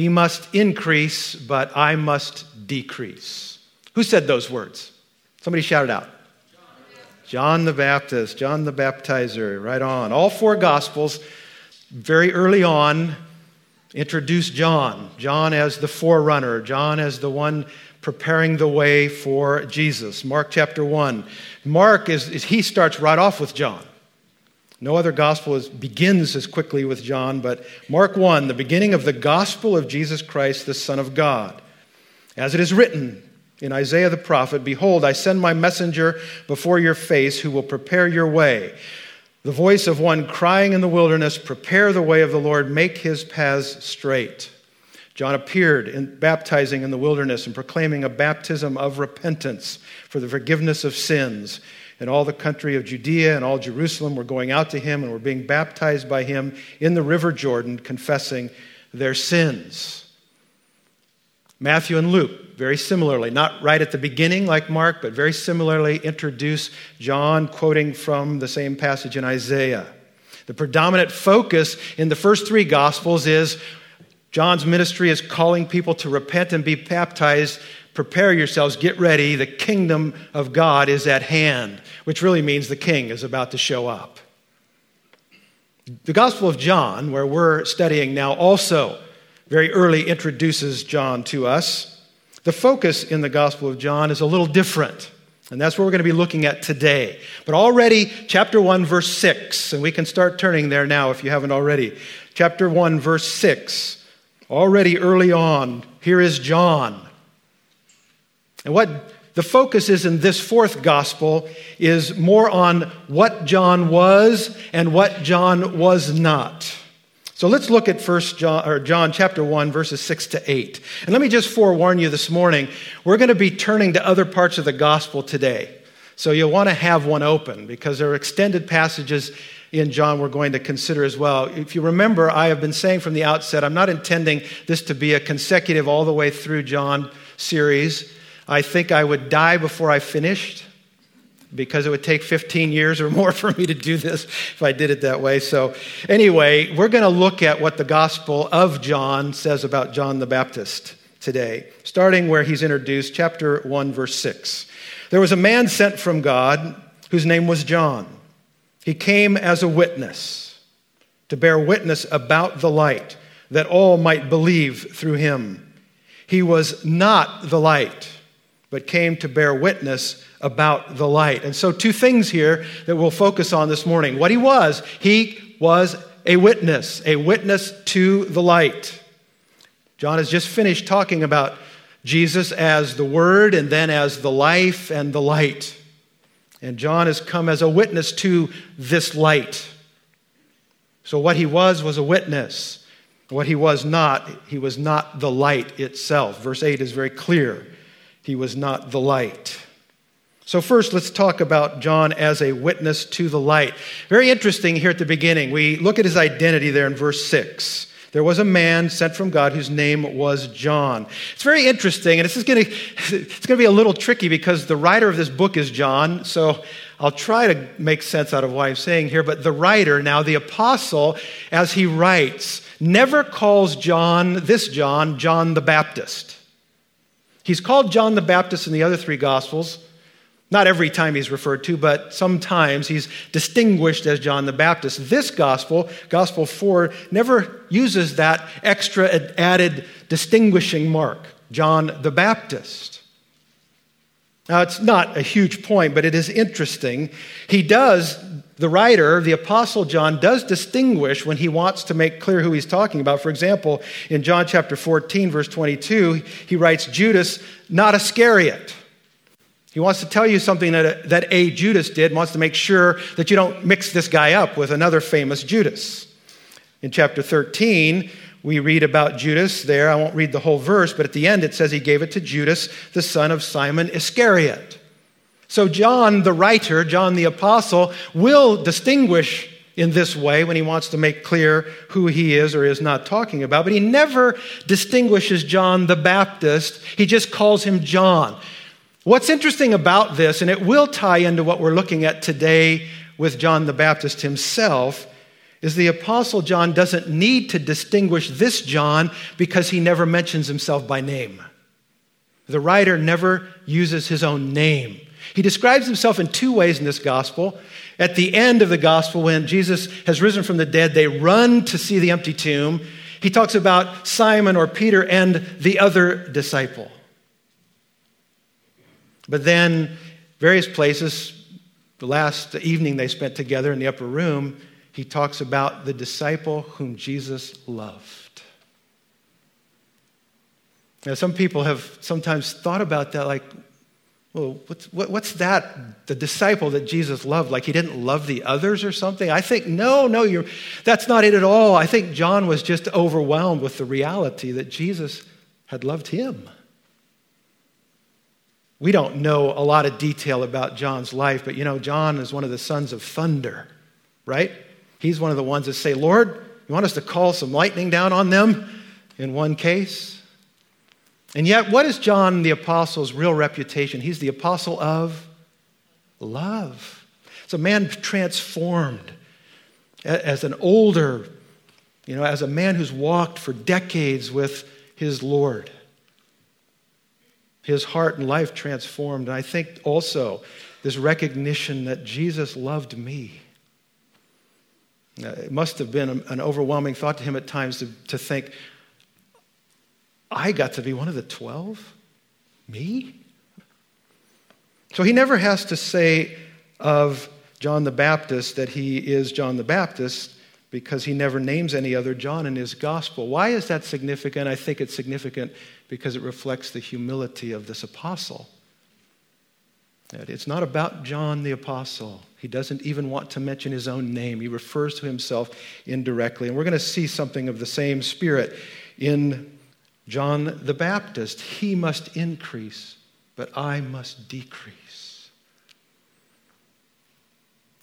He must increase, but I must decrease. Who said those words? Somebody shout it out. John the Baptist, John the Baptizer, right on. All four Gospels, very early on, introduce John. John as the forerunner, John as the one preparing the way for Jesus. Mark chapter 1. Mark is, is he starts right off with John. No other gospel is, begins as quickly with John, but Mark 1, the beginning of the gospel of Jesus Christ, the Son of God. As it is written in Isaiah the prophet Behold, I send my messenger before your face who will prepare your way. The voice of one crying in the wilderness, Prepare the way of the Lord, make his paths straight. John appeared in, baptizing in the wilderness and proclaiming a baptism of repentance for the forgiveness of sins and all the country of Judea and all Jerusalem were going out to him and were being baptized by him in the river Jordan, confessing their sins. Matthew and Luke, very similarly, not right at the beginning like Mark, but very similarly introduce John quoting from the same passage in Isaiah. The predominant focus in the first three Gospels is John's ministry is calling people to repent and be baptized prepare yourselves, get ready, the kingdom of God is at hand, which really means the king is about to show up. The Gospel of John, where we're studying now, also very early introduces John to us. The focus in the Gospel of John is a little different. And that's what we're going to be looking at today. But already, chapter 1, verse 6, and we can start turning there now if you haven't already. Chapter 1, verse 6. Already early on, here is John and what the focus is in this fourth gospel is more on what John was and what John was not. So let's look at First John or John chapter 1 verses 6 to 8. And let me just forewarn you this morning, we're going to be turning to other parts of the gospel today. So you'll want to have one open because there are extended passages in John we're going to consider as well. If you remember, I have been saying from the outset, I'm not intending this to be a consecutive all the way through John series. I think I would die before I finished because it would take 15 years or more for me to do this if I did it that way. So, anyway, we're going to look at what the Gospel of John says about John the Baptist today, starting where he's introduced, chapter 1, verse 6. There was a man sent from God whose name was John. He came as a witness to bear witness about the light, that all might believe through him. He was not the light but came to bear witness about the light. And so, two things here that we'll focus on this morning. What he was, he was a witness, a witness to the light. John has just finished talking about Jesus as the Word and then as the life and the light. And John has come as a witness to this light. So, what he was was a witness. What he was not, he was not the light itself. Verse 8 is very clear. He was not the light. So, first, let's talk about John as a witness to the light. Very interesting here at the beginning. We look at his identity there in verse 6. There was a man sent from God whose name was John. It's very interesting, and this is going to it's going to be a little tricky because the writer of this book is John. So I'll try to make sense out of what I'm saying here. But the writer, now the apostle, as he writes, never calls John, this John, John the Baptist. He's called John the Baptist in the other three Gospels. Not every time he's referred to, but sometimes he's distinguished as John the Baptist. This gospel, Gospel 4, never uses that extra added distinguishing mark, John the Baptist. Now, it's not a huge point, but it is interesting. He does the writer, the Apostle John, does distinguish when he wants to make clear who he's talking about. For example, in John chapter 14, verse 22, he writes, Judas, not Iscariot. He wants to tell you something that a, that a Judas did, wants to make sure that you don't mix this guy up with another famous Judas. In chapter 13, we read about Judas there. I won't read the whole verse, but at the end it says he gave it to Judas, the son of Simon Iscariot. So, John, the writer, John the apostle, will distinguish in this way when he wants to make clear who he is or is not talking about, but he never distinguishes John the Baptist. He just calls him John. What's interesting about this, and it will tie into what we're looking at today with John the Baptist himself, is the Apostle John doesn't need to distinguish this John because he never mentions himself by name. The writer never uses his own name. He describes himself in two ways in this gospel. At the end of the gospel, when Jesus has risen from the dead, they run to see the empty tomb. He talks about Simon or Peter and the other disciple. But then, various places, the last evening they spent together in the upper room, he talks about the disciple whom Jesus loved. Now, some people have sometimes thought about that like, well, what's, what, what's that? The disciple that Jesus loved, like he didn't love the others or something? I think, no, no, you're, that's not it at all. I think John was just overwhelmed with the reality that Jesus had loved him. We don't know a lot of detail about John's life, but you know, John is one of the sons of thunder, right? He's one of the ones that say, Lord, you want us to call some lightning down on them in one case? And yet, what is John the Apostle's real reputation? He's the apostle of love. It's a man transformed as an older, you know, as a man who's walked for decades with his Lord. His heart and life transformed. And I think also this recognition that Jesus loved me. Uh, it must have been an overwhelming thought to him at times to, to think, I got to be one of the 12? Me? So he never has to say of John the Baptist that he is John the Baptist because he never names any other John in his gospel. Why is that significant? I think it's significant because it reflects the humility of this apostle. It's not about John the apostle. He doesn't even want to mention his own name. He refers to himself indirectly. And we're going to see something of the same spirit in John the Baptist. He must increase, but I must decrease.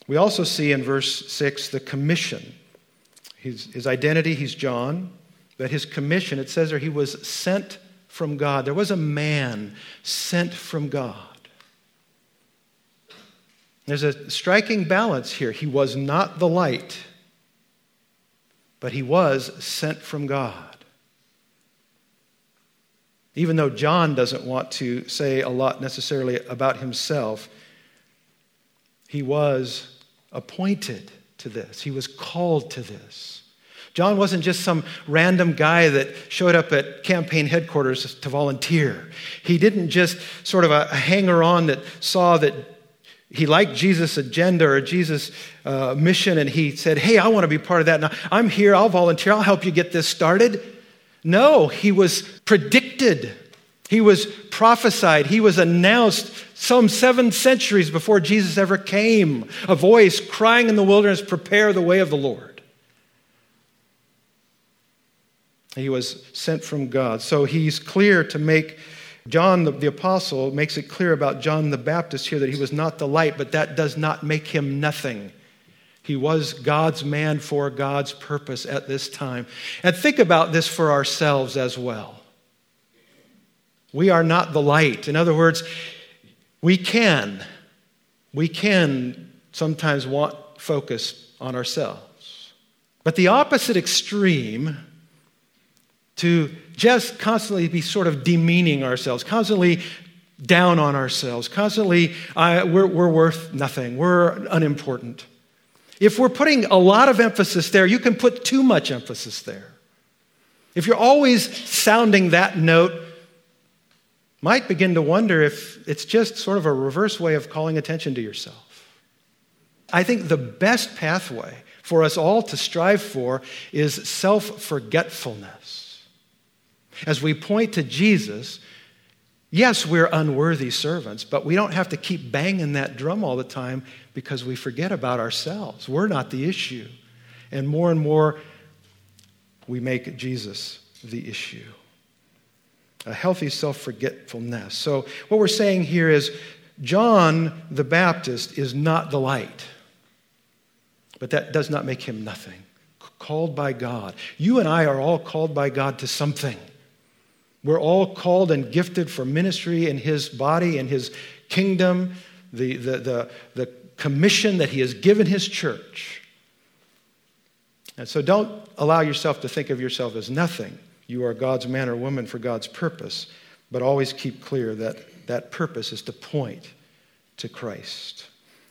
We also see in verse 6 the commission. His, his identity, he's John, but his commission, it says there he was sent from God. There was a man sent from God. There's a striking balance here. He was not the light, but he was sent from God. Even though John doesn't want to say a lot necessarily about himself, he was appointed to this, he was called to this. John wasn't just some random guy that showed up at campaign headquarters to volunteer. He didn't just sort of a hanger on that saw that he liked Jesus' agenda or Jesus' uh, mission, and he said, Hey, I want to be part of that. Now, I'm here, I'll volunteer, I'll help you get this started. No, he was predicted, he was prophesied, he was announced some seven centuries before Jesus ever came. A voice crying in the wilderness, Prepare the way of the Lord. He was sent from God. So he's clear to make John the, the, apostle makes it clear about John the Baptist here that he was not the light, but that does not make him nothing. He was God's man for God's purpose at this time. And think about this for ourselves as well. We are not the light. In other words, we can, we can sometimes want focus on ourselves. But the opposite extreme to just constantly be sort of demeaning ourselves, constantly down on ourselves, constantly, we're, we're worth nothing, we're unimportant. If we're putting a lot of emphasis there, you can put too much emphasis there. If you're always sounding that note, might begin to wonder if it's just sort of a reverse way of calling attention to yourself. I think the best pathway for us all to strive for is self forgetfulness. As we point to Jesus, yes, we're unworthy servants, but we don't have to keep banging that drum all the time because we forget about ourselves. We're not the issue. And more and more, we make Jesus the issue. A healthy self forgetfulness. So, what we're saying here is John the Baptist is not the light, but that does not make him nothing. Called by God. You and I are all called by God to something. We're all called and gifted for ministry in His body in His kingdom, the, the, the, the commission that He has given His church. And so don't allow yourself to think of yourself as nothing. You are God's man or woman for God's purpose, but always keep clear that that purpose is to point to Christ.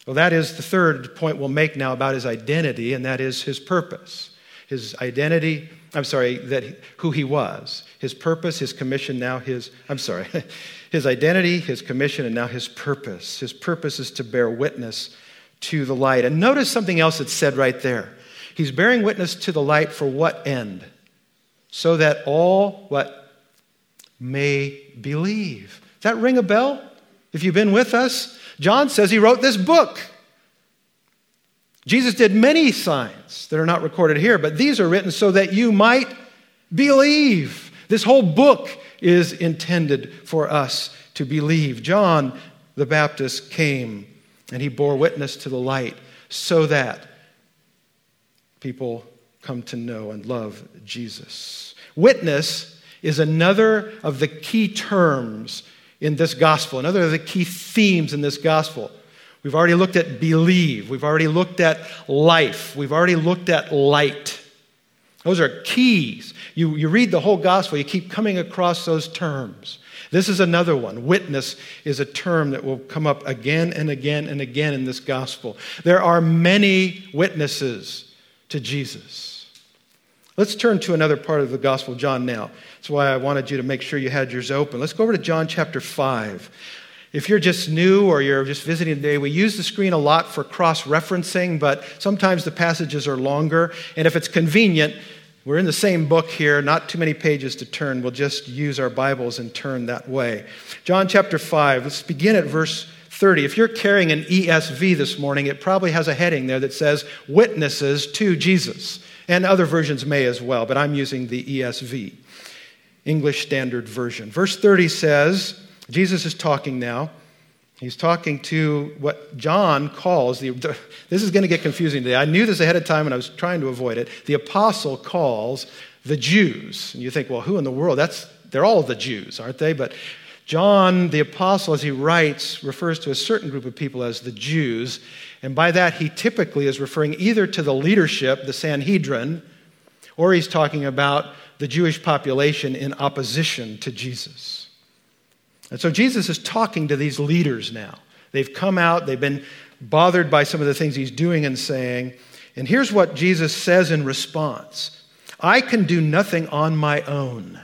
Well, that is the third point we'll make now about his identity, and that is his purpose. His identity, I'm sorry, that who he was. His purpose, his commission, now his, I'm sorry, his identity, his commission, and now his purpose. His purpose is to bear witness to the light. And notice something else that's said right there. He's bearing witness to the light for what end? So that all what may believe. Does that ring a bell? If you've been with us, John says he wrote this book. Jesus did many signs that are not recorded here, but these are written so that you might believe. This whole book is intended for us to believe. John the Baptist came and he bore witness to the light so that people come to know and love Jesus. Witness is another of the key terms in this gospel, another of the key themes in this gospel. We've already looked at believe, we've already looked at life, we've already looked at light. Those are keys. You, you read the whole gospel, you keep coming across those terms. This is another one. Witness is a term that will come up again and again and again in this gospel. There are many witnesses to Jesus. Let's turn to another part of the Gospel of John now. That's why I wanted you to make sure you had yours open. Let's go over to John chapter 5. If you're just new or you're just visiting today, we use the screen a lot for cross referencing, but sometimes the passages are longer. And if it's convenient, we're in the same book here, not too many pages to turn. We'll just use our Bibles and turn that way. John chapter 5, let's begin at verse 30. If you're carrying an ESV this morning, it probably has a heading there that says Witnesses to Jesus. And other versions may as well, but I'm using the ESV, English Standard Version. Verse 30 says, Jesus is talking now. He's talking to what John calls the, this is going to get confusing today. I knew this ahead of time and I was trying to avoid it. The apostle calls the Jews. And you think, well, who in the world? That's they're all the Jews, aren't they? But John, the apostle, as he writes, refers to a certain group of people as the Jews. And by that, he typically is referring either to the leadership, the Sanhedrin, or he's talking about the Jewish population in opposition to Jesus. And so Jesus is talking to these leaders now. They've come out, they've been bothered by some of the things he's doing and saying. And here's what Jesus says in response I can do nothing on my own.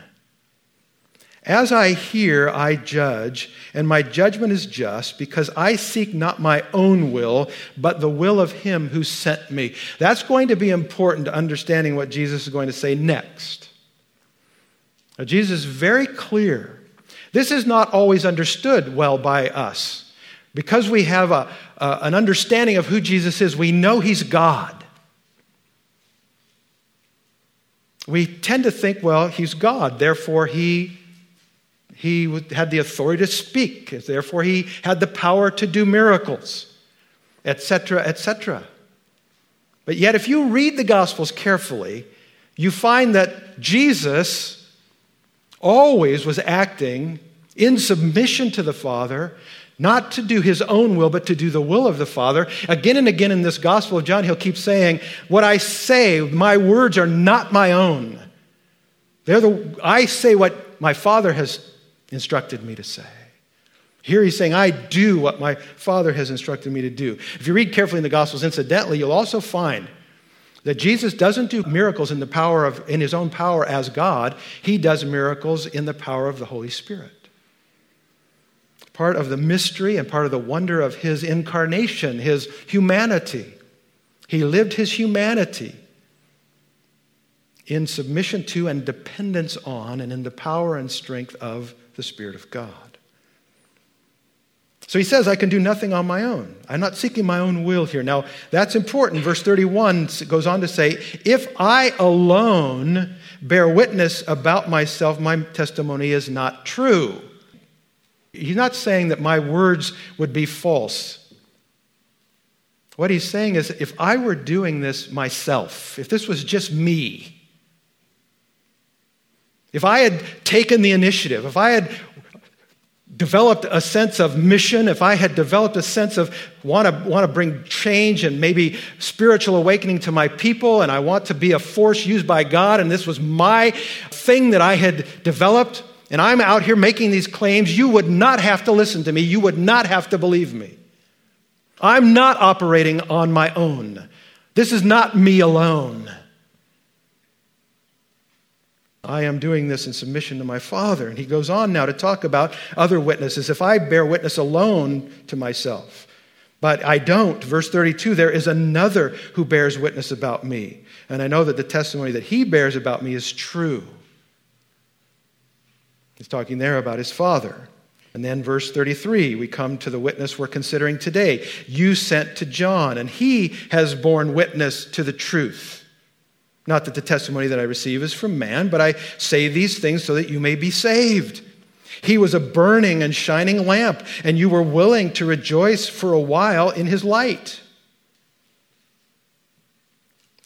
As I hear, I judge, and my judgment is just because I seek not my own will, but the will of him who sent me. That's going to be important to understanding what Jesus is going to say next. Now, Jesus is very clear this is not always understood well by us. Because we have a, a, an understanding of who Jesus is, we know he's God. We tend to think, well, he's God, therefore he, he had the authority to speak, therefore he had the power to do miracles, etc., etc. But yet, if you read the Gospels carefully, you find that Jesus always was acting in submission to the Father, not to do his own will, but to do the will of the Father. Again and again in this Gospel of John, he'll keep saying, What I say, my words are not my own. They're the, I say what my Father has instructed me to say. Here he's saying, I do what my Father has instructed me to do. If you read carefully in the Gospels, incidentally, you'll also find that Jesus doesn't do miracles in the power of in his own power as God. He does miracles in the power of the Holy Spirit. Part of the mystery and part of the wonder of his incarnation, his humanity. He lived his humanity in submission to and dependence on and in the power and strength of the Spirit of God. So he says, I can do nothing on my own. I'm not seeking my own will here. Now, that's important. Verse 31 goes on to say, If I alone bear witness about myself, my testimony is not true. He's not saying that my words would be false. What he's saying is, if I were doing this myself, if this was just me, if I had taken the initiative, if I had developed a sense of mission, if I had developed a sense of want to want to bring change and maybe spiritual awakening to my people and I want to be a force used by God and this was my thing that I had developed and I'm out here making these claims, you would not have to listen to me. You would not have to believe me. I'm not operating on my own. This is not me alone. I am doing this in submission to my Father. And he goes on now to talk about other witnesses. If I bear witness alone to myself, but I don't, verse 32, there is another who bears witness about me. And I know that the testimony that he bears about me is true. He's talking there about his Father. And then, verse 33, we come to the witness we're considering today. You sent to John, and he has borne witness to the truth. Not that the testimony that I receive is from man, but I say these things so that you may be saved. He was a burning and shining lamp, and you were willing to rejoice for a while in his light.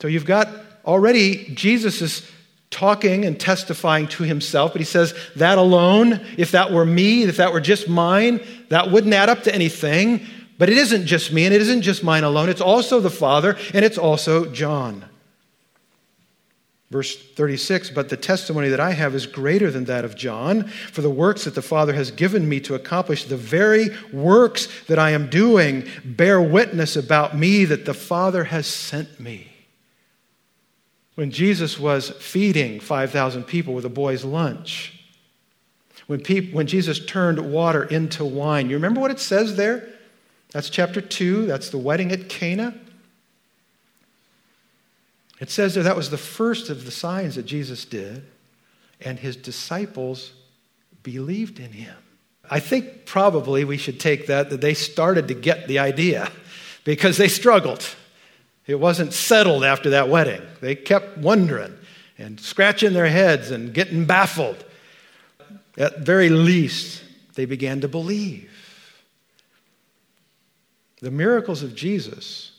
So you've got already Jesus is talking and testifying to himself, but he says, That alone, if that were me, if that were just mine, that wouldn't add up to anything. But it isn't just me, and it isn't just mine alone. It's also the Father, and it's also John. Verse 36 But the testimony that I have is greater than that of John, for the works that the Father has given me to accomplish, the very works that I am doing, bear witness about me that the Father has sent me. When Jesus was feeding 5,000 people with a boy's lunch, when, people, when Jesus turned water into wine, you remember what it says there? That's chapter 2, that's the wedding at Cana. It says that that was the first of the signs that Jesus did, and his disciples believed in him. I think probably we should take that that they started to get the idea because they struggled. It wasn't settled after that wedding. They kept wondering and scratching their heads and getting baffled. At very least, they began to believe. The miracles of Jesus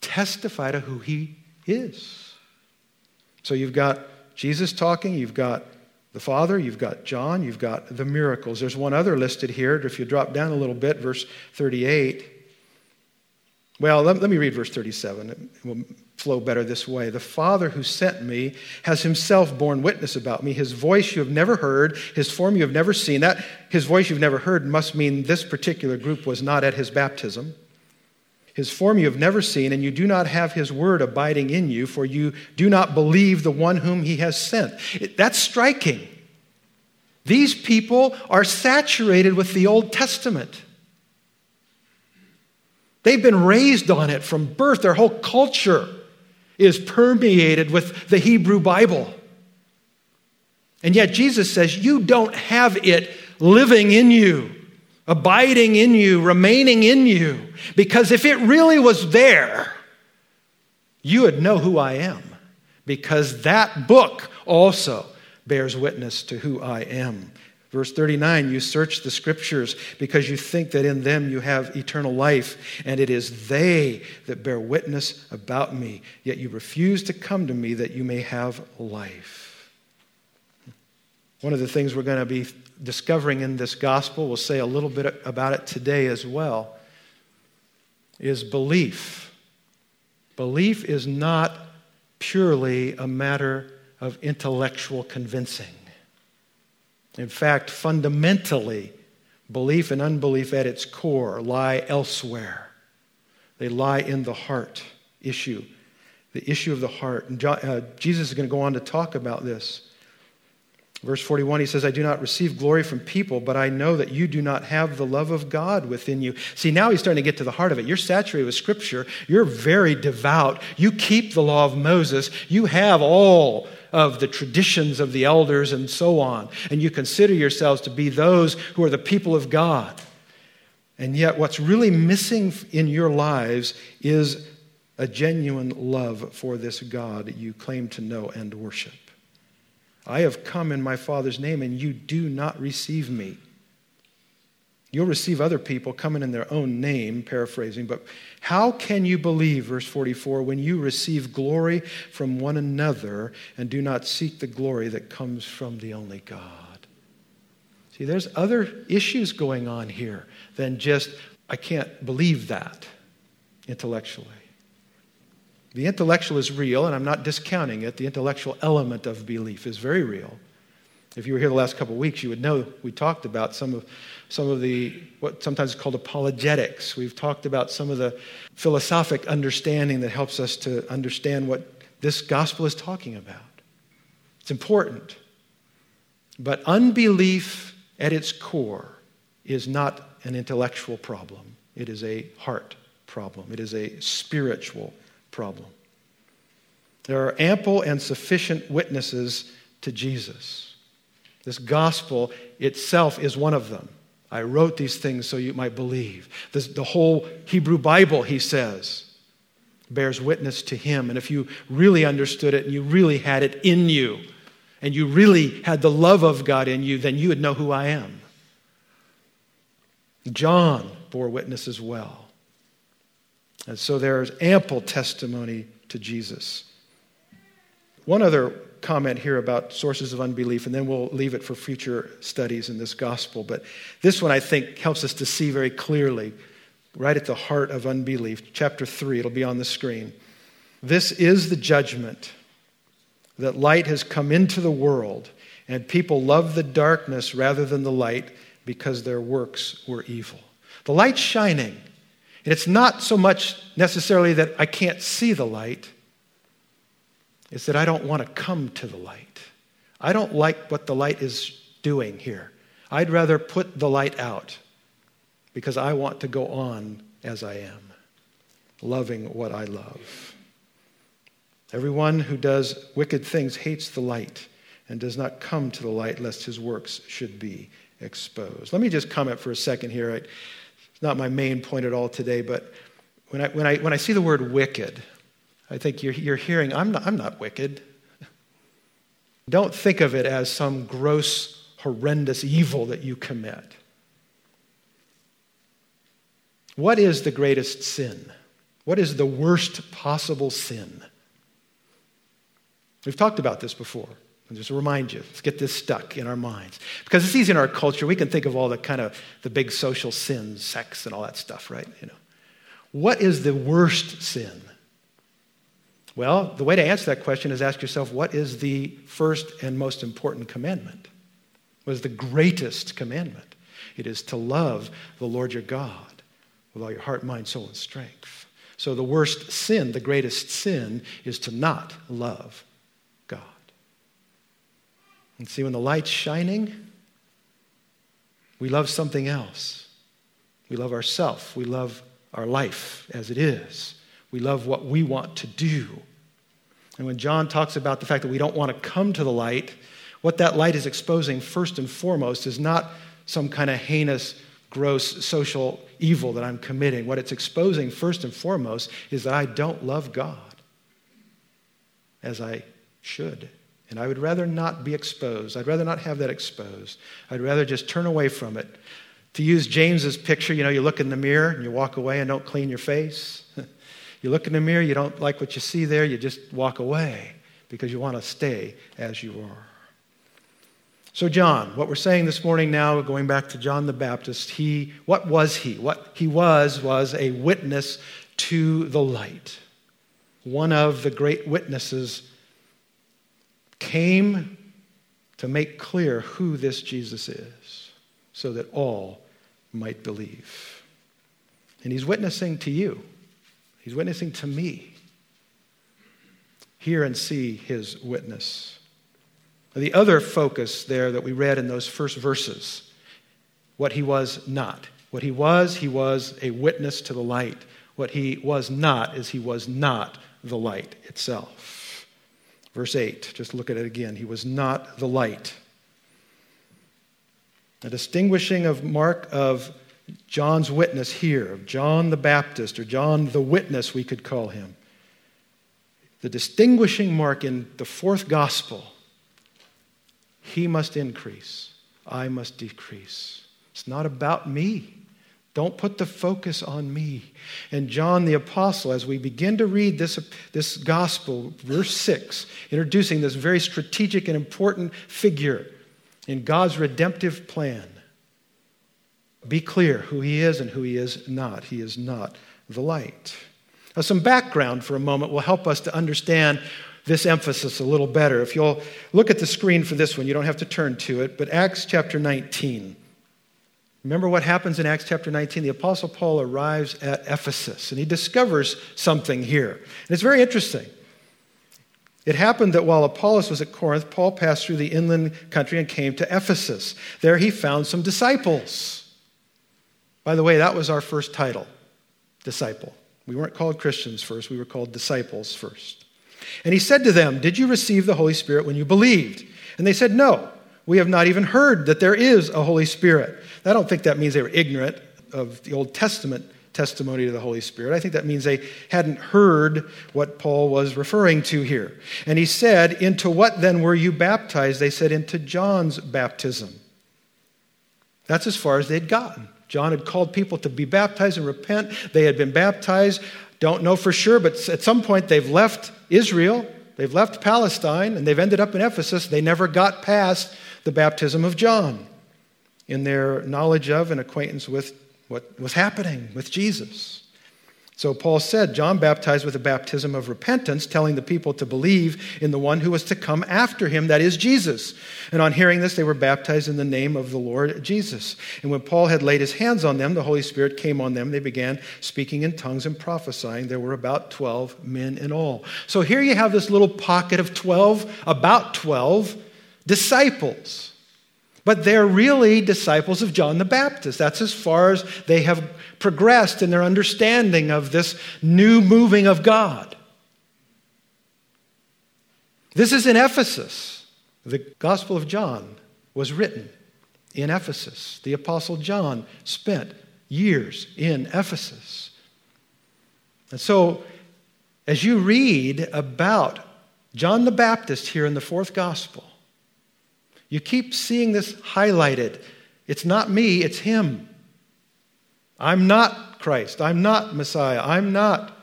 testify to who he is. So you've got Jesus talking, you've got the Father, you've got John, you've got the miracles. There's one other listed here. If you drop down a little bit, verse 38. Well, let, let me read verse 37. It will flow better this way. The Father who sent me has himself borne witness about me. His voice you have never heard, his form you have never seen. That his voice you've never heard must mean this particular group was not at his baptism. His form you have never seen, and you do not have his word abiding in you, for you do not believe the one whom he has sent. That's striking. These people are saturated with the Old Testament. They've been raised on it from birth. Their whole culture is permeated with the Hebrew Bible. And yet Jesus says, You don't have it living in you abiding in you, remaining in you. Because if it really was there, you would know who I am. Because that book also bears witness to who I am. Verse 39 You search the scriptures because you think that in them you have eternal life, and it is they that bear witness about me. Yet you refuse to come to me that you may have life. One of the things we're going to be discovering in this gospel, we'll say a little bit about it today as well, is belief. Belief is not purely a matter of intellectual convincing. In fact, fundamentally, belief and unbelief at its core lie elsewhere. They lie in the heart issue, the issue of the heart. And uh, Jesus is going to go on to talk about this. Verse 41, he says, I do not receive glory from people, but I know that you do not have the love of God within you. See, now he's starting to get to the heart of it. You're saturated with Scripture. You're very devout. You keep the law of Moses. You have all of the traditions of the elders and so on. And you consider yourselves to be those who are the people of God. And yet, what's really missing in your lives is a genuine love for this God you claim to know and worship. I have come in my Father's name, and you do not receive me. You'll receive other people coming in their own name, paraphrasing, but how can you believe, verse 44, when you receive glory from one another and do not seek the glory that comes from the only God? See, there's other issues going on here than just, I can't believe that intellectually. The intellectual is real, and I'm not discounting it. The intellectual element of belief is very real. If you were here the last couple of weeks, you would know we talked about some of, some of the, what sometimes is called apologetics. We've talked about some of the philosophic understanding that helps us to understand what this gospel is talking about. It's important. But unbelief at its core is not an intellectual problem, it is a heart problem, it is a spiritual problem. There are ample and sufficient witnesses to Jesus. This gospel itself is one of them. I wrote these things so you might believe. This, the whole Hebrew Bible, he says, bears witness to him. And if you really understood it and you really had it in you, and you really had the love of God in you, then you would know who I am. John bore witness as well. And so there's ample testimony to Jesus. One other comment here about sources of unbelief, and then we'll leave it for future studies in this gospel. But this one, I think, helps us to see very clearly, right at the heart of unbelief. Chapter 3, it'll be on the screen. This is the judgment that light has come into the world, and people love the darkness rather than the light because their works were evil. The light's shining, it's not so much necessarily that I can't see the light, it's that I don't want to come to the light. I don't like what the light is doing here. I'd rather put the light out because I want to go on as I am, loving what I love. Everyone who does wicked things hates the light and does not come to the light lest his works should be exposed. Let me just comment for a second here. It's not my main point at all today, but when I, when I, when I see the word wicked, I think you're, you're hearing, I'm not, I'm not wicked. Don't think of it as some gross, horrendous evil that you commit. What is the greatest sin? What is the worst possible sin? We've talked about this before. Just to remind you, let's get this stuck in our minds. Because it's easy in our culture, we can think of all the kind of the big social sins, sex and all that stuff, right? You know. What is the worst sin? Well, the way to answer that question is ask yourself, what is the first and most important commandment? What is the greatest commandment? It is to love the Lord your God with all your heart, mind, soul, and strength. So the worst sin, the greatest sin, is to not love and see, when the light's shining, we love something else. We love ourself. We love our life as it is. We love what we want to do. And when John talks about the fact that we don't want to come to the light, what that light is exposing first and foremost is not some kind of heinous, gross social evil that I'm committing. What it's exposing first and foremost is that I don't love God as I should. And I would rather not be exposed. I'd rather not have that exposed. I'd rather just turn away from it. To use James's picture, you know, you look in the mirror and you walk away and don't clean your face. you look in the mirror, you don't like what you see there, you just walk away because you want to stay as you are. So, John, what we're saying this morning now, going back to John the Baptist, he, what was he? What he was, was a witness to the light. One of the great witnesses came to make clear who this Jesus is so that all might believe. And he's witnessing to you, he's witnessing to me. Hear and see his witness. The other focus there that we read in those first verses, what he was not. What he was, he was a witness to the light. What he was not is he was not the light itself. Verse 8, just look at it again. He was not the light. A distinguishing of mark of John's witness here, of John the Baptist, or John the witness, we could call him. The distinguishing mark in the fourth gospel he must increase, I must decrease. It's not about me. Don't put the focus on me. And John the Apostle, as we begin to read this, this gospel, verse 6, introducing this very strategic and important figure in God's redemptive plan. Be clear who he is and who he is not. He is not the light. Now, some background for a moment will help us to understand this emphasis a little better. If you'll look at the screen for this one, you don't have to turn to it, but Acts chapter 19. Remember what happens in Acts chapter 19? The Apostle Paul arrives at Ephesus and he discovers something here. And it's very interesting. It happened that while Apollos was at Corinth, Paul passed through the inland country and came to Ephesus. There he found some disciples. By the way, that was our first title disciple. We weren't called Christians first, we were called disciples first. And he said to them, Did you receive the Holy Spirit when you believed? And they said, No, we have not even heard that there is a Holy Spirit. I don't think that means they were ignorant of the Old Testament testimony to the Holy Spirit. I think that means they hadn't heard what Paul was referring to here. And he said, Into what then were you baptized? They said, Into John's baptism. That's as far as they'd gotten. John had called people to be baptized and repent. They had been baptized. Don't know for sure, but at some point they've left Israel, they've left Palestine, and they've ended up in Ephesus. They never got past the baptism of John in their knowledge of and acquaintance with what was happening with Jesus. So Paul said, John baptized with a baptism of repentance, telling the people to believe in the one who was to come after him, that is Jesus. And on hearing this, they were baptized in the name of the Lord Jesus. And when Paul had laid his hands on them, the Holy Spirit came on them. They began speaking in tongues and prophesying. There were about 12 men in all. So here you have this little pocket of 12, about 12 disciples. But they're really disciples of John the Baptist. That's as far as they have progressed in their understanding of this new moving of God. This is in Ephesus. The Gospel of John was written in Ephesus. The Apostle John spent years in Ephesus. And so, as you read about John the Baptist here in the fourth Gospel, you keep seeing this highlighted. It's not me, it's him. I'm not Christ. I'm not Messiah. I'm not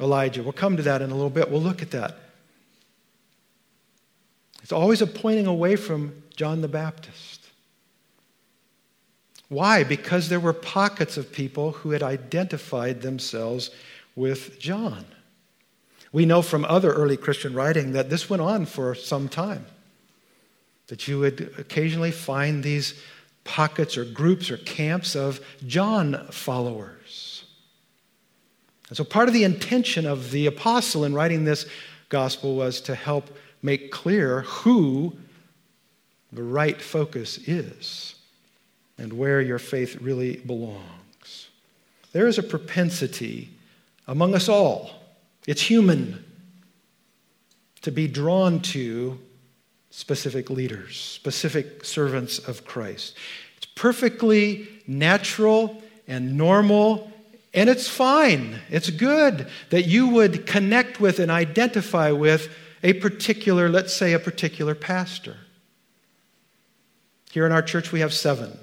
Elijah. We'll come to that in a little bit. We'll look at that. It's always a pointing away from John the Baptist. Why? Because there were pockets of people who had identified themselves with John. We know from other early Christian writing that this went on for some time that you would occasionally find these pockets or groups or camps of John followers. And so, part of the intention of the apostle in writing this gospel was to help make clear who the right focus is and where your faith really belongs. There is a propensity among us all, it's human, to be drawn to specific leaders, specific servants of Christ. It's perfectly natural and normal, and it's fine. It's good that you would connect with and identify with a particular, let's say, a particular pastor. Here in our church, we have seven.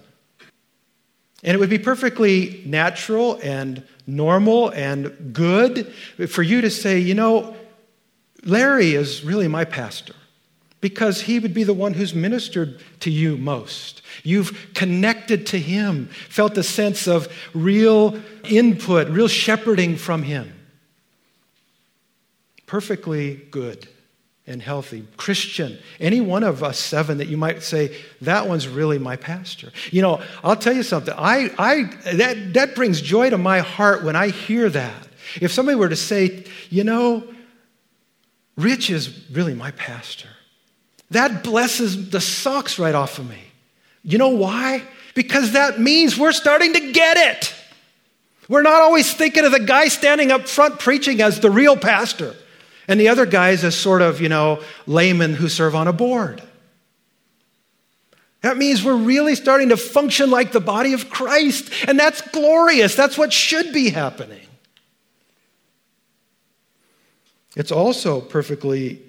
And it would be perfectly natural and normal and good for you to say, you know, Larry is really my pastor because he would be the one who's ministered to you most. You've connected to him, felt a sense of real input, real shepherding from him. Perfectly good and healthy. Christian, any one of us seven that you might say, that one's really my pastor. You know, I'll tell you something. I, I, that, that brings joy to my heart when I hear that. If somebody were to say, you know, Rich is really my pastor. That blesses the socks right off of me. You know why? Because that means we're starting to get it. We're not always thinking of the guy standing up front preaching as the real pastor and the other guys as sort of, you know, laymen who serve on a board. That means we're really starting to function like the body of Christ, and that's glorious. That's what should be happening. It's also perfectly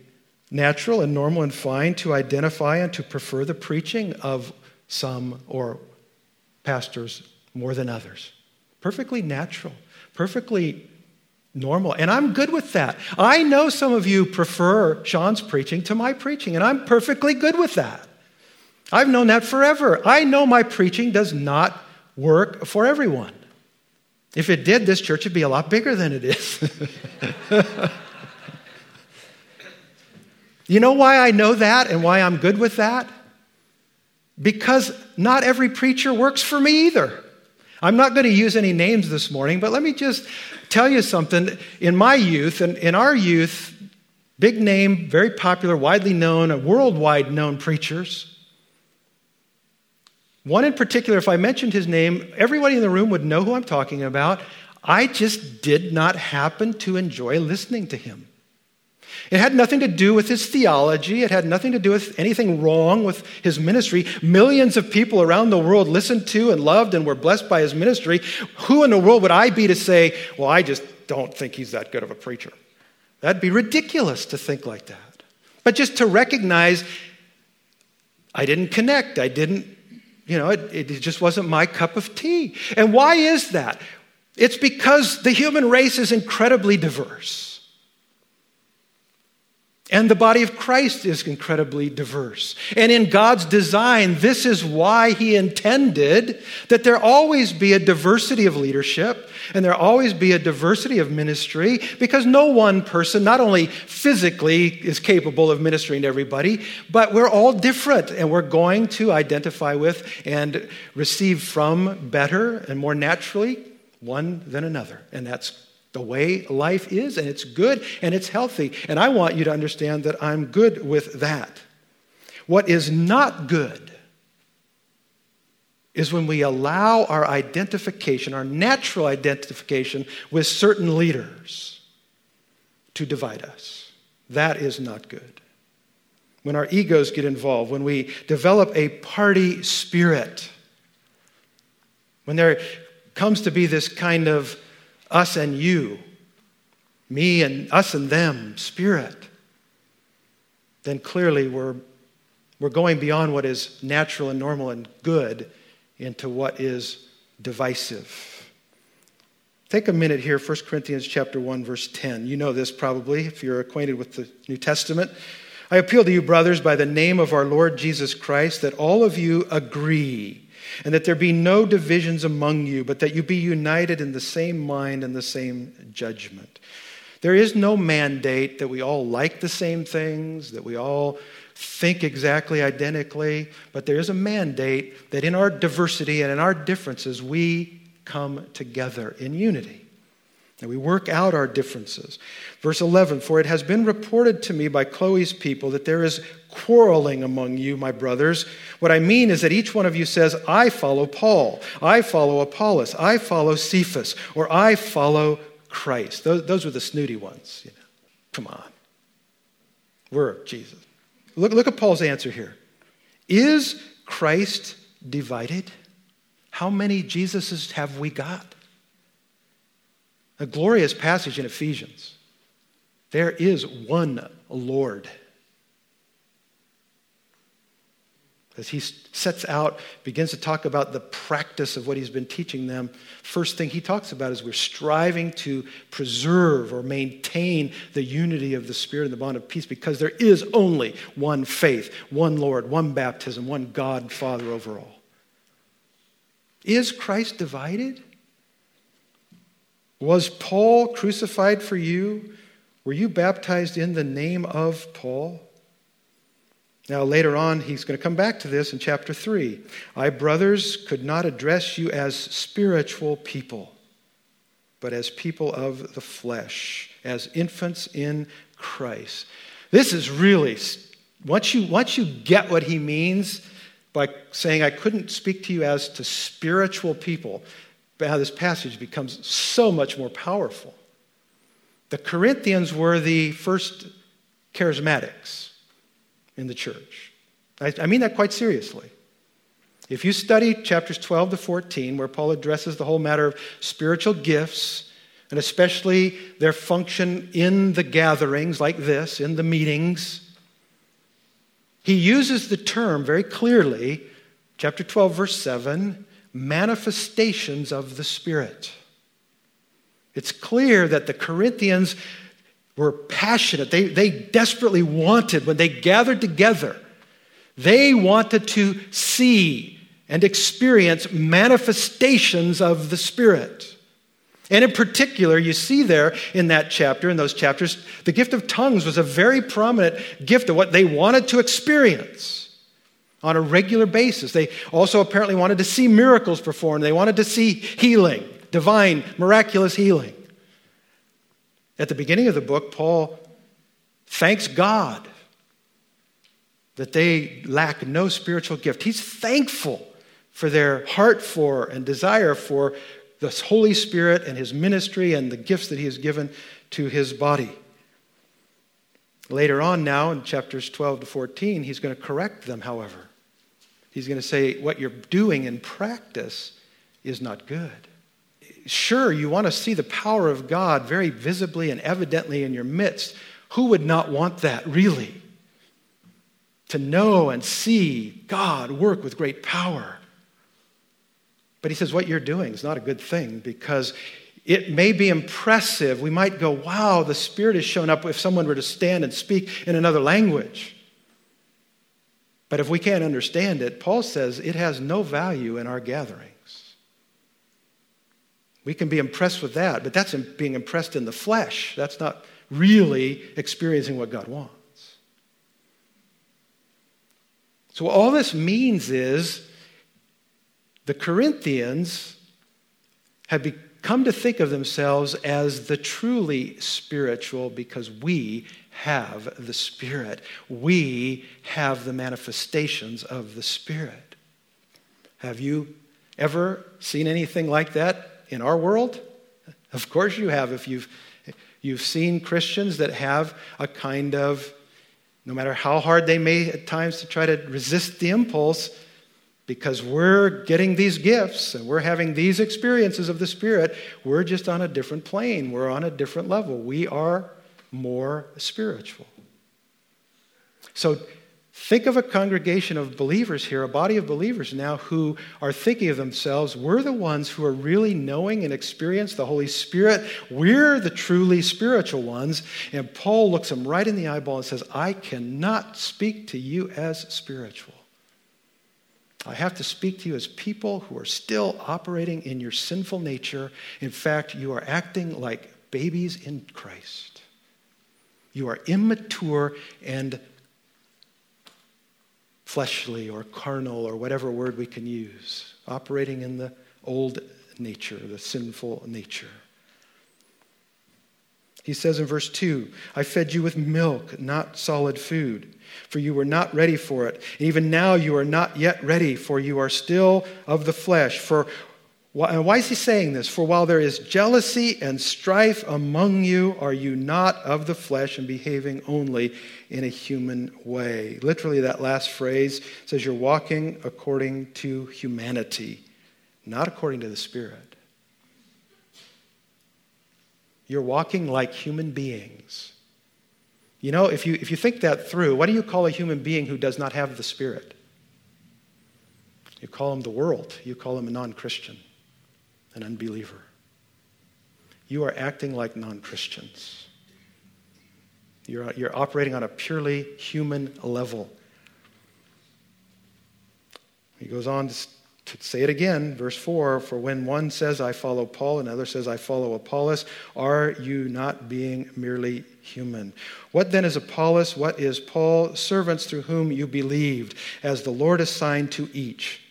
natural and normal and fine to identify and to prefer the preaching of some or pastors more than others. Perfectly natural, perfectly normal. And I'm good with that. I know some of you prefer Sean's preaching to my preaching, and I'm perfectly good with that. I've known that forever. I know my preaching does not work for everyone. If it did, this church would be a lot bigger than it is. you know why I know that and why I'm good with that? Because not every preacher works for me either. I'm not going to use any names this morning, but let me just tell you something. In my youth, and in our youth, big name, very popular, widely known, uh, worldwide known preachers. One in particular, if I mentioned his name, everybody in the room would know who I'm talking about. I just did not happen to enjoy listening to him. It had nothing to do with his theology. It had nothing to do with anything wrong with his ministry. Millions of people around the world listened to and loved and were blessed by his ministry. Who in the world would I be to say, well, I just don't think he's that good of a preacher? That'd be ridiculous to think like that. But just to recognize I didn't connect. I didn't, you know, it, it just wasn't my cup of tea. And why is that? It's because the human race is incredibly diverse. And the body of Christ is incredibly diverse. And in God's design, this is why He intended that there always be a diversity of leadership and there always be a diversity of ministry because no one person, not only physically, is capable of ministering to everybody, but we're all different and we're going to identify with and receive from better and more naturally one than another. And that's the way life is, and it's good and it's healthy. And I want you to understand that I'm good with that. What is not good is when we allow our identification, our natural identification with certain leaders to divide us. That is not good. When our egos get involved, when we develop a party spirit, when there comes to be this kind of us and you, me and us and them, spirit, then clearly we're, we're going beyond what is natural and normal and good into what is divisive. Take a minute here, 1 Corinthians chapter 1, verse 10. You know this probably if you're acquainted with the New Testament. I appeal to you, brothers, by the name of our Lord Jesus Christ, that all of you agree and that there be no divisions among you, but that you be united in the same mind and the same judgment. There is no mandate that we all like the same things, that we all think exactly identically, but there is a mandate that in our diversity and in our differences, we come together in unity. And we work out our differences. Verse 11 For it has been reported to me by Chloe's people that there is quarreling among you, my brothers. What I mean is that each one of you says, I follow Paul, I follow Apollos, I follow Cephas, or I follow Christ. Those, those were the snooty ones. You know. Come on. We're Jesus. Look, look at Paul's answer here. Is Christ divided? How many Jesuses have we got? A glorious passage in Ephesians. There is one Lord. As he sets out, begins to talk about the practice of what he's been teaching them, first thing he talks about is we're striving to preserve or maintain the unity of the Spirit and the bond of peace because there is only one faith, one Lord, one baptism, one God Father over all. Is Christ divided? Was Paul crucified for you? Were you baptized in the name of Paul? Now, later on, he's going to come back to this in chapter 3. I, brothers, could not address you as spiritual people, but as people of the flesh, as infants in Christ. This is really, once you, once you get what he means by saying, I couldn't speak to you as to spiritual people, how this passage becomes so much more powerful. The Corinthians were the first charismatics in the church. I, I mean that quite seriously. If you study chapters 12 to 14, where Paul addresses the whole matter of spiritual gifts, and especially their function in the gatherings like this, in the meetings, he uses the term very clearly, chapter 12, verse 7, manifestations of the Spirit. It's clear that the Corinthians were passionate. They, they desperately wanted, when they gathered together, They wanted to see and experience manifestations of the Spirit. And in particular, you see there in that chapter, in those chapters, the gift of tongues was a very prominent gift of what they wanted to experience on a regular basis. They also apparently wanted to see miracles performed, they wanted to see healing, divine, miraculous healing. At the beginning of the book, Paul thanks God that they lack no spiritual gift. He's thankful for their heart for and desire for the Holy Spirit and his ministry and the gifts that he has given to his body. Later on, now in chapters 12 to 14, he's going to correct them, however. He's going to say, What you're doing in practice is not good. Sure, you want to see the power of God very visibly and evidently in your midst. Who would not want that, really? To know and see God work with great power. But he says, what you're doing is not a good thing because it may be impressive. We might go, wow, the Spirit has shown up if someone were to stand and speak in another language. But if we can't understand it, Paul says it has no value in our gatherings. We can be impressed with that, but that's being impressed in the flesh. That's not really experiencing what God wants. So, all this means is the Corinthians have had come to think of themselves as the truly spiritual because we have the Spirit. We have the manifestations of the Spirit. Have you ever seen anything like that in our world? Of course you have. If you've, you've seen Christians that have a kind of, no matter how hard they may at times to try to resist the impulse, because we're getting these gifts and we're having these experiences of the Spirit, we're just on a different plane. We're on a different level. We are more spiritual. So think of a congregation of believers here, a body of believers now who are thinking of themselves, we're the ones who are really knowing and experience the Holy Spirit. We're the truly spiritual ones. And Paul looks them right in the eyeball and says, I cannot speak to you as spiritual. I have to speak to you as people who are still operating in your sinful nature. In fact, you are acting like babies in Christ. You are immature and fleshly or carnal or whatever word we can use, operating in the old nature, the sinful nature. He says in verse 2 I fed you with milk, not solid food, for you were not ready for it. And even now you are not yet ready, for you are still of the flesh. For why is he saying this? For while there is jealousy and strife among you, are you not of the flesh and behaving only in a human way? Literally, that last phrase says you're walking according to humanity, not according to the Spirit. You're walking like human beings. You know, if you, if you think that through, what do you call a human being who does not have the Spirit? You call him the world. You call him a non Christian, an unbeliever. You are acting like non Christians. You're, you're operating on a purely human level. He goes on to to say it again, verse 4 For when one says, I follow Paul, another says, I follow Apollos, are you not being merely human? What then is Apollos? What is Paul? Servants through whom you believed, as the Lord assigned to each.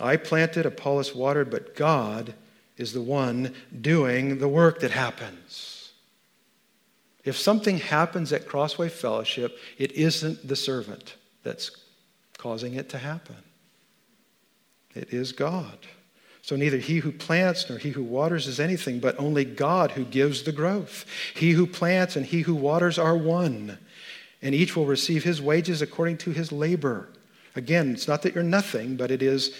I planted, Apollos watered, but God is the one doing the work that happens. If something happens at Crossway Fellowship, it isn't the servant that's causing it to happen. It is God. So neither he who plants nor he who waters is anything, but only God who gives the growth. He who plants and he who waters are one, and each will receive his wages according to his labor. Again, it's not that you're nothing, but it is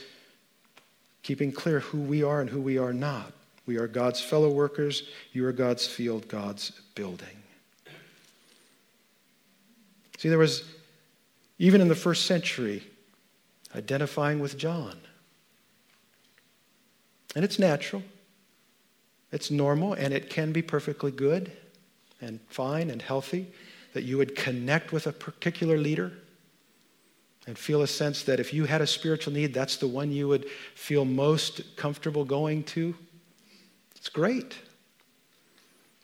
keeping clear who we are and who we are not. We are God's fellow workers. You are God's field, God's building. See, there was, even in the first century, identifying with John. And it's natural, it's normal, and it can be perfectly good and fine and healthy that you would connect with a particular leader and feel a sense that if you had a spiritual need, that's the one you would feel most comfortable going to, it's great.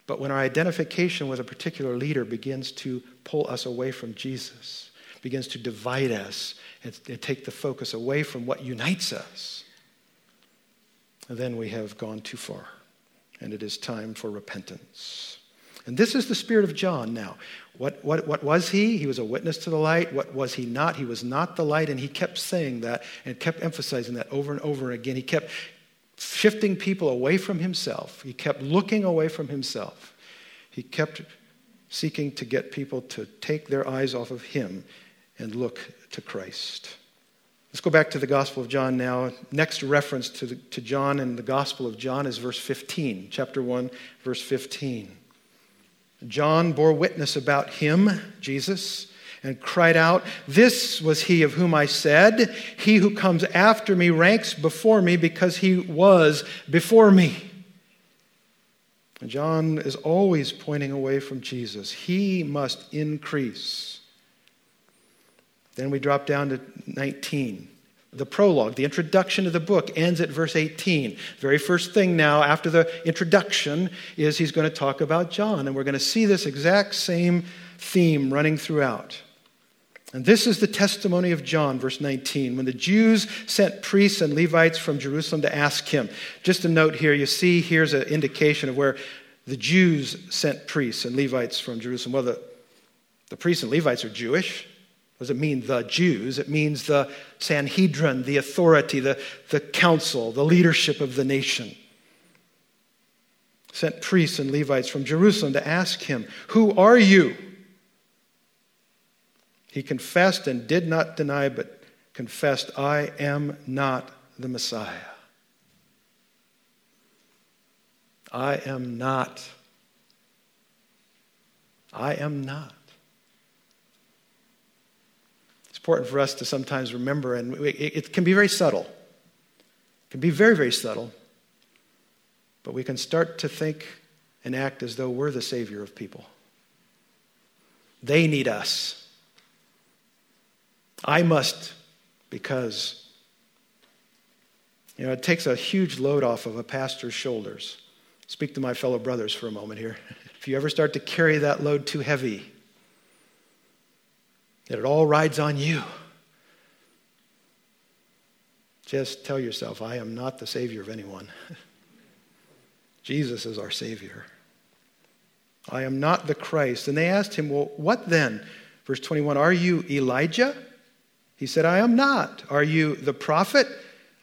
But when our identification with a particular leader begins to pull us away from Jesus, begins to divide us and, and take the focus away from what unites us, then we have gone too far. And it is time for repentance. And this is the spirit of John now. What, what, what was he? He was a witness to the light. What was he not? He was not the light. And he kept saying that and kept emphasizing that over and over again. He kept shifting people away from himself. He kept looking away from himself. He kept seeking to get people to take their eyes off of him and look to Christ. Let's go back to the Gospel of John now. Next reference to, the, to John in the Gospel of John is verse 15, chapter 1, verse 15. John bore witness about him, Jesus, and cried out, This was he of whom I said, He who comes after me ranks before me because he was before me. John is always pointing away from Jesus. He must increase. Then we drop down to 19. The prologue, the introduction to the book ends at verse 18. Very first thing now, after the introduction, is he's going to talk about John. And we're going to see this exact same theme running throughout. And this is the testimony of John, verse 19. When the Jews sent priests and Levites from Jerusalem to ask him, just a note here, you see here's an indication of where the Jews sent priests and Levites from Jerusalem. Well, the, the priests and Levites are Jewish. Does it mean, the Jews? It means the Sanhedrin, the authority, the, the council, the leadership of the nation. Sent priests and Levites from Jerusalem to ask him, Who are you? He confessed and did not deny, but confessed, I am not the Messiah. I am not. I am not. It's important for us to sometimes remember, and it can be very subtle. It can be very, very subtle. But we can start to think and act as though we're the Savior of people. They need us. I must because, you know, it takes a huge load off of a pastor's shoulders. Speak to my fellow brothers for a moment here. If you ever start to carry that load too heavy, that it all rides on you, just tell yourself, I am not the Savior of anyone. Jesus is our Savior. I am not the Christ. And they asked him, Well, what then? Verse 21 Are you Elijah? He said, I am not. Are you the prophet?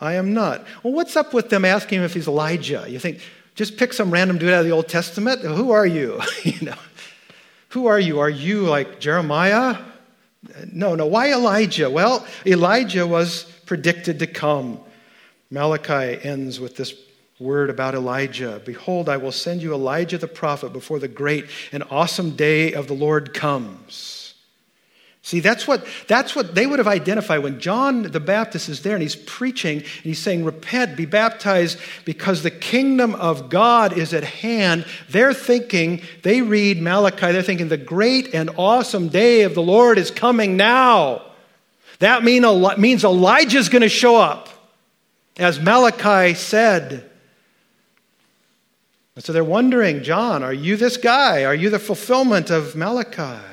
I am not. Well, what's up with them asking him if he's Elijah? You think, just pick some random dude out of the Old Testament. Who are you? you know, who are you? Are you like Jeremiah? No, no. Why Elijah? Well, Elijah was predicted to come. Malachi ends with this word about Elijah Behold, I will send you Elijah the prophet before the great and awesome day of the Lord comes. See, that's what, that's what they would have identified when John the Baptist is there and he's preaching and he's saying, Repent, be baptized because the kingdom of God is at hand. They're thinking, they read Malachi, they're thinking, the great and awesome day of the Lord is coming now. That mean, means Elijah's going to show up, as Malachi said. And so they're wondering, John, are you this guy? Are you the fulfillment of Malachi?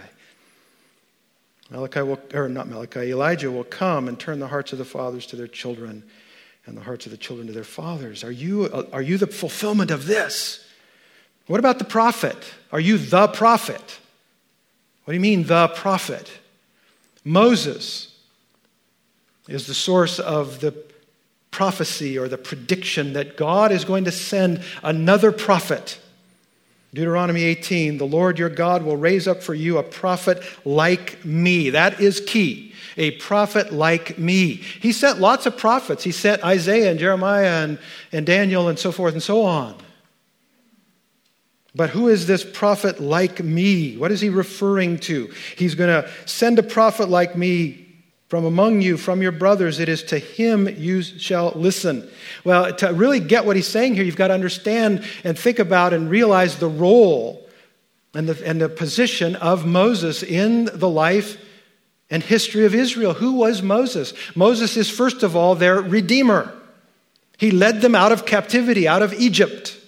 Malachi will, or not Malachi, Elijah will come and turn the hearts of the fathers to their children and the hearts of the children to their fathers. Are you, are you the fulfillment of this? What about the prophet? Are you the prophet? What do you mean, the prophet? Moses is the source of the prophecy or the prediction that God is going to send another prophet Deuteronomy 18, the Lord your God will raise up for you a prophet like me. That is key. A prophet like me. He sent lots of prophets. He sent Isaiah and Jeremiah and, and Daniel and so forth and so on. But who is this prophet like me? What is he referring to? He's going to send a prophet like me from among you, from your brothers, it is to him you shall listen. Well, to really get what he's saying here, you've got to understand and think about and realize the role and the, and the position of Moses in the life and history of Israel. Who was Moses? Moses is, first of all, their redeemer. He led them out of captivity, out of Egypt.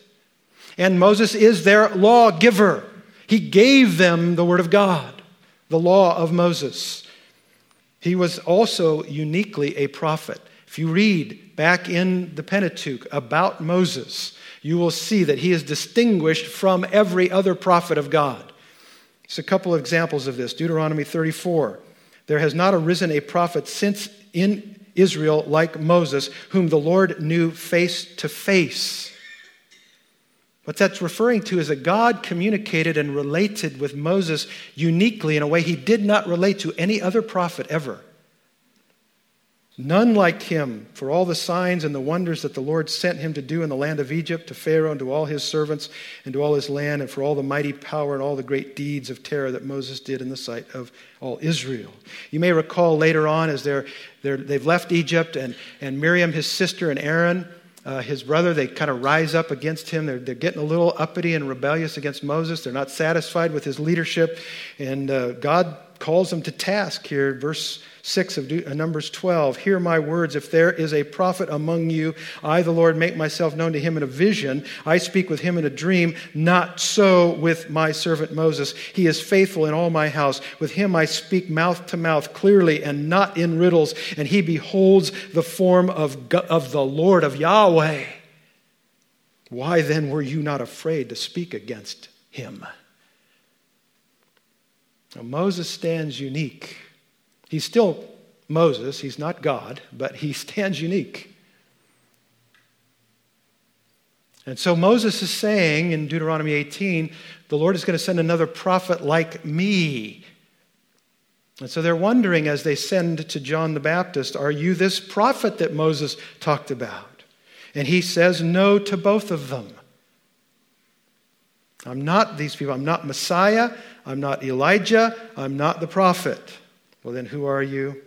And Moses is their lawgiver. He gave them the Word of God, the law of Moses. He was also uniquely a prophet. If you read back in the Pentateuch about Moses, you will see that he is distinguished from every other prophet of God. Just a couple of examples of this Deuteronomy 34. There has not arisen a prophet since in Israel like Moses, whom the Lord knew face to face. What that's referring to is that God communicated and related with Moses uniquely in a way he did not relate to any other prophet ever. None like him for all the signs and the wonders that the Lord sent him to do in the land of Egypt, to Pharaoh and to all his servants and to all his land, and for all the mighty power and all the great deeds of terror that Moses did in the sight of all Israel. You may recall later on as they're, they're, they've left Egypt, and, and Miriam, his sister, and Aaron, uh, his brother, they kind of rise up against him. They're, they're getting a little uppity and rebellious against Moses. They're not satisfied with his leadership. And uh, God calls them to task here, verse 6 of uh, Numbers 12. Hear my words. If there is a prophet among you, I, the Lord, make myself known to him in a vision. I speak with him in a dream. Not so with my servant Moses. He is faithful in all my house. With him I speak mouth to mouth clearly and not in riddles. And he beholds the form of, of the Lord, of Yahweh. Why then were you not afraid to speak against him? Now, Moses stands unique He's still Moses, he's not God, but he stands unique. And so Moses is saying in Deuteronomy 18, the Lord is going to send another prophet like me. And so they're wondering as they send to John the Baptist, Are you this prophet that Moses talked about? And he says no to both of them. I'm not these people. I'm not Messiah. I'm not Elijah. I'm not the prophet. Well, then who are you?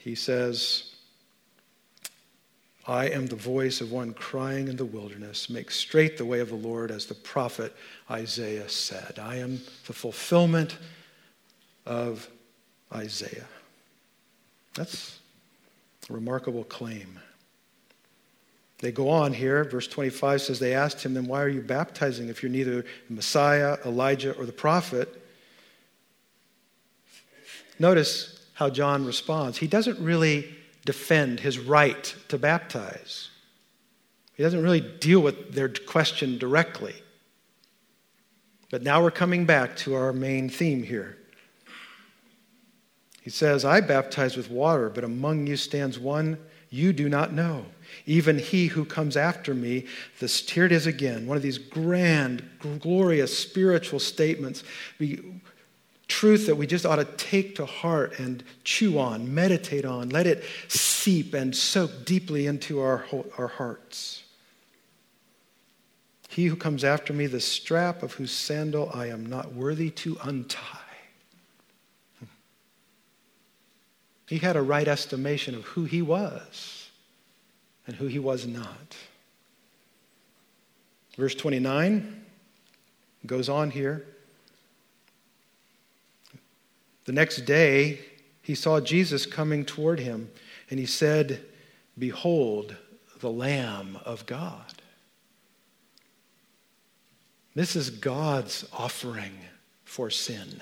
He says, I am the voice of one crying in the wilderness, make straight the way of the Lord, as the prophet Isaiah said. I am the fulfillment of Isaiah. That's a remarkable claim. They go on here. Verse 25 says, They asked him, Then why are you baptizing if you're neither Messiah, Elijah, or the prophet? Notice how John responds. He doesn't really defend his right to baptize, he doesn't really deal with their question directly. But now we're coming back to our main theme here. He says, I baptize with water, but among you stands one you do not know. Even he who comes after me, this here it is again, one of these grand, glorious spiritual statements truth that we just ought to take to heart and chew on, meditate on, let it seep and soak deeply into our, our hearts. He who comes after me, the strap of whose sandal I am not worthy to untie. Hmm. He had a right estimation of who he was and who he was not. Verse 29 goes on here. The next day, he saw Jesus coming toward him, and he said, Behold, the Lamb of God. This is God's offering for sin.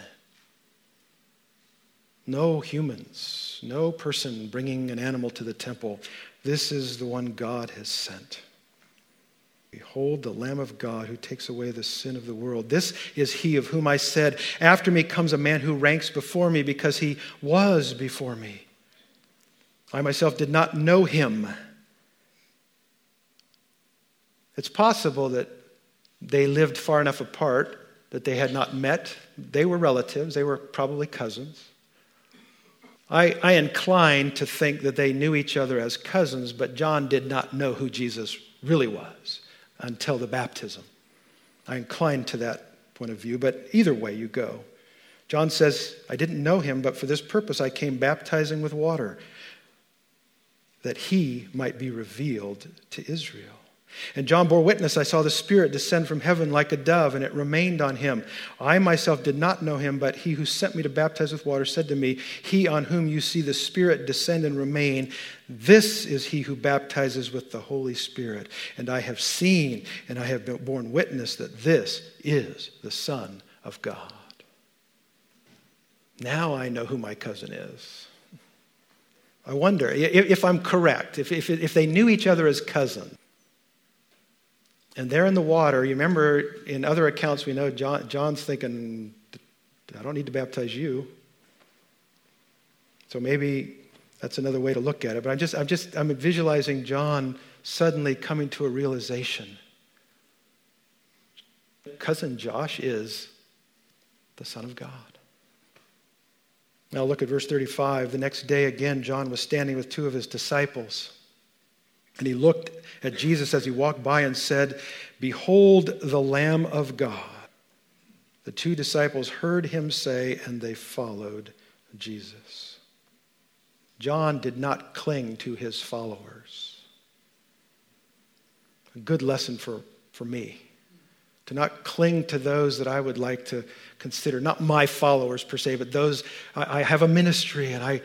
No humans, no person bringing an animal to the temple. This is the one God has sent. Behold, the Lamb of God who takes away the sin of the world. This is he of whom I said, After me comes a man who ranks before me because he was before me. I myself did not know him. It's possible that they lived far enough apart that they had not met. They were relatives, they were probably cousins. I, I incline to think that they knew each other as cousins, but John did not know who Jesus really was until the baptism. I incline to that point of view, but either way you go. John says, I didn't know him, but for this purpose I came baptizing with water, that he might be revealed to Israel. And John bore witness, I saw the Spirit descend from heaven like a dove, and it remained on him. I myself did not know him, but he who sent me to baptize with water said to me, He on whom you see the Spirit descend and remain, this is he who baptizes with the Holy Spirit. And I have seen and I have borne witness that this is the Son of God. Now I know who my cousin is. I wonder if I'm correct, if, if, if they knew each other as cousins and they're in the water. You remember in other accounts, we know John, John's thinking, I don't need to baptize you. So maybe that's another way to look at it. But I'm just, I'm just, I'm visualizing John suddenly coming to a realization. Cousin Josh is the Son of God. Now look at verse 35. The next day, again, John was standing with two of his disciples. And he looked at Jesus as he walked by and said, Behold the Lamb of God. The two disciples heard him say, and they followed Jesus. John did not cling to his followers. A good lesson for, for me to not cling to those that I would like to consider, not my followers per se, but those I, I have a ministry and I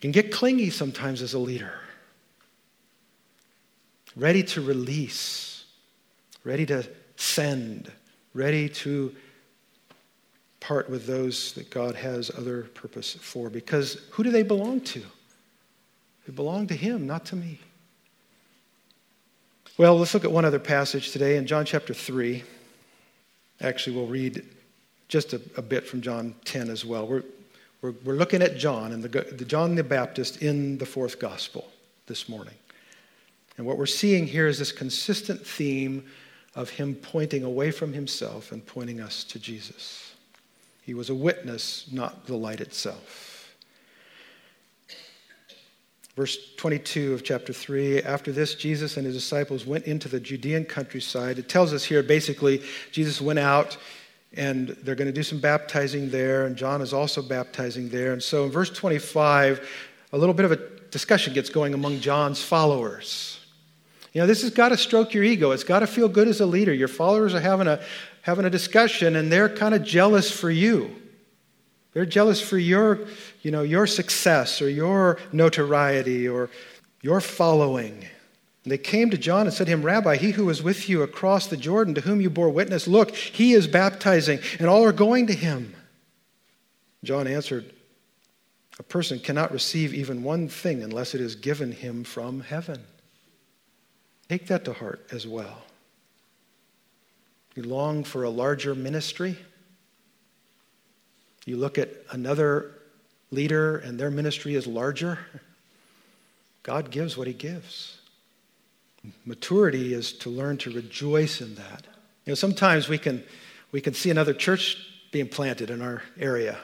can get clingy sometimes as a leader ready to release, ready to send, ready to part with those that God has other purpose for. Because who do they belong to? They belong to Him, not to me. Well, let's look at one other passage today in John chapter 3. Actually, we'll read just a, a bit from John 10 as well. We're, we're, we're looking at John and the, the John the Baptist in the fourth gospel this morning. And what we're seeing here is this consistent theme of him pointing away from himself and pointing us to Jesus. He was a witness, not the light itself. Verse 22 of chapter 3 After this, Jesus and his disciples went into the Judean countryside. It tells us here basically, Jesus went out and they're going to do some baptizing there, and John is also baptizing there. And so in verse 25, a little bit of a discussion gets going among John's followers. You know, this has got to stroke your ego. It's got to feel good as a leader. Your followers are having a, having a discussion and they're kind of jealous for you. They're jealous for your, you know, your success or your notoriety or your following. And they came to John and said to him, Rabbi, he who was with you across the Jordan, to whom you bore witness, look, he is baptizing, and all are going to him. John answered, A person cannot receive even one thing unless it is given him from heaven. Take that to heart as well. You long for a larger ministry. You look at another leader and their ministry is larger. God gives what He gives. Maturity is to learn to rejoice in that. You know, sometimes we can, we can see another church being planted in our area.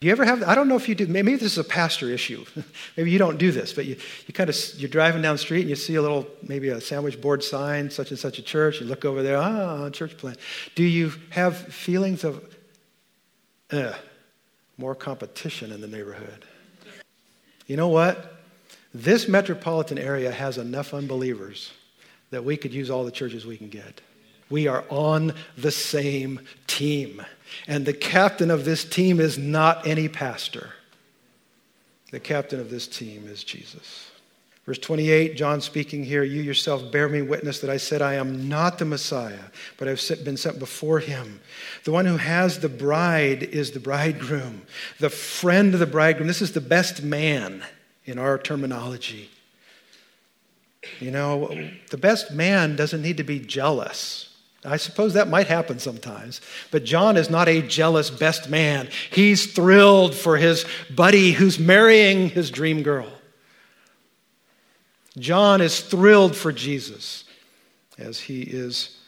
Do you ever have, I don't know if you do, maybe this is a pastor issue. maybe you don't do this, but you, you kind of, you're driving down the street and you see a little, maybe a sandwich board sign, such and such a church. You look over there, ah, church plant. Do you have feelings of, eh, more competition in the neighborhood? You know what? This metropolitan area has enough unbelievers that we could use all the churches we can get. We are on the same team. And the captain of this team is not any pastor. The captain of this team is Jesus. Verse 28, John speaking here, you yourself bear me witness that I said I am not the Messiah, but I've been sent before him. The one who has the bride is the bridegroom, the friend of the bridegroom. This is the best man in our terminology. You know, the best man doesn't need to be jealous. I suppose that might happen sometimes. But John is not a jealous best man. He's thrilled for his buddy who's marrying his dream girl. John is thrilled for Jesus as he is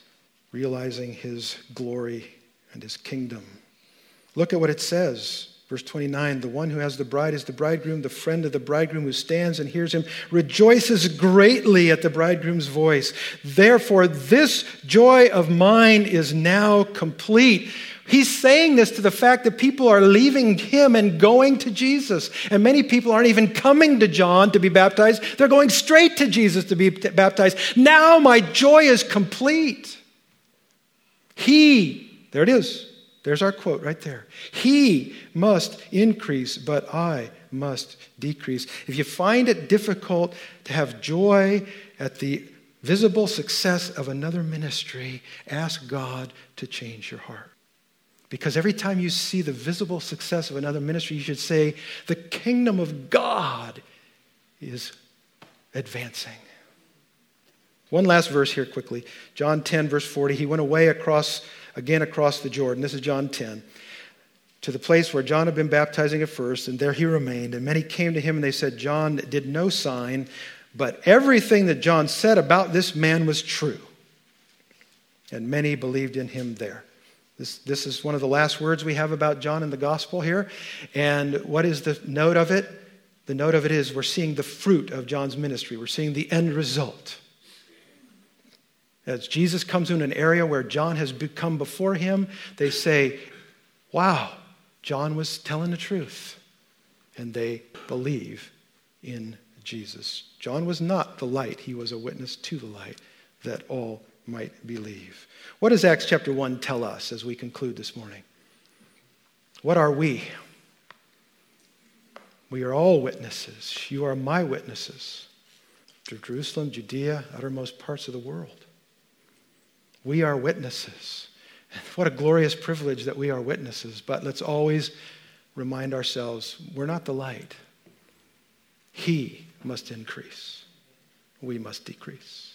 realizing his glory and his kingdom. Look at what it says. Verse 29 The one who has the bride is the bridegroom. The friend of the bridegroom who stands and hears him rejoices greatly at the bridegroom's voice. Therefore, this joy of mine is now complete. He's saying this to the fact that people are leaving him and going to Jesus. And many people aren't even coming to John to be baptized, they're going straight to Jesus to be baptized. Now my joy is complete. He, there it is, there's our quote right there. He must increase, but I must decrease. If you find it difficult to have joy at the visible success of another ministry, ask God to change your heart. Because every time you see the visible success of another ministry, you should say, The kingdom of God is advancing. One last verse here quickly. John 10, verse 40. He went away across again across the Jordan. This is John 10. To the place where John had been baptizing at first, and there he remained. And many came to him and they said, John did no sign, but everything that John said about this man was true. And many believed in him there. This, this is one of the last words we have about John in the gospel here. And what is the note of it? The note of it is we're seeing the fruit of John's ministry, we're seeing the end result. As Jesus comes in an area where John has come before him, they say, Wow, John was telling the truth. And they believe in Jesus. John was not the light, he was a witness to the light that all might believe. What does Acts chapter 1 tell us as we conclude this morning? What are we? We are all witnesses. You are my witnesses to Jerusalem, Judea, uttermost parts of the world. We are witnesses. What a glorious privilege that we are witnesses. But let's always remind ourselves we're not the light. He must increase, we must decrease.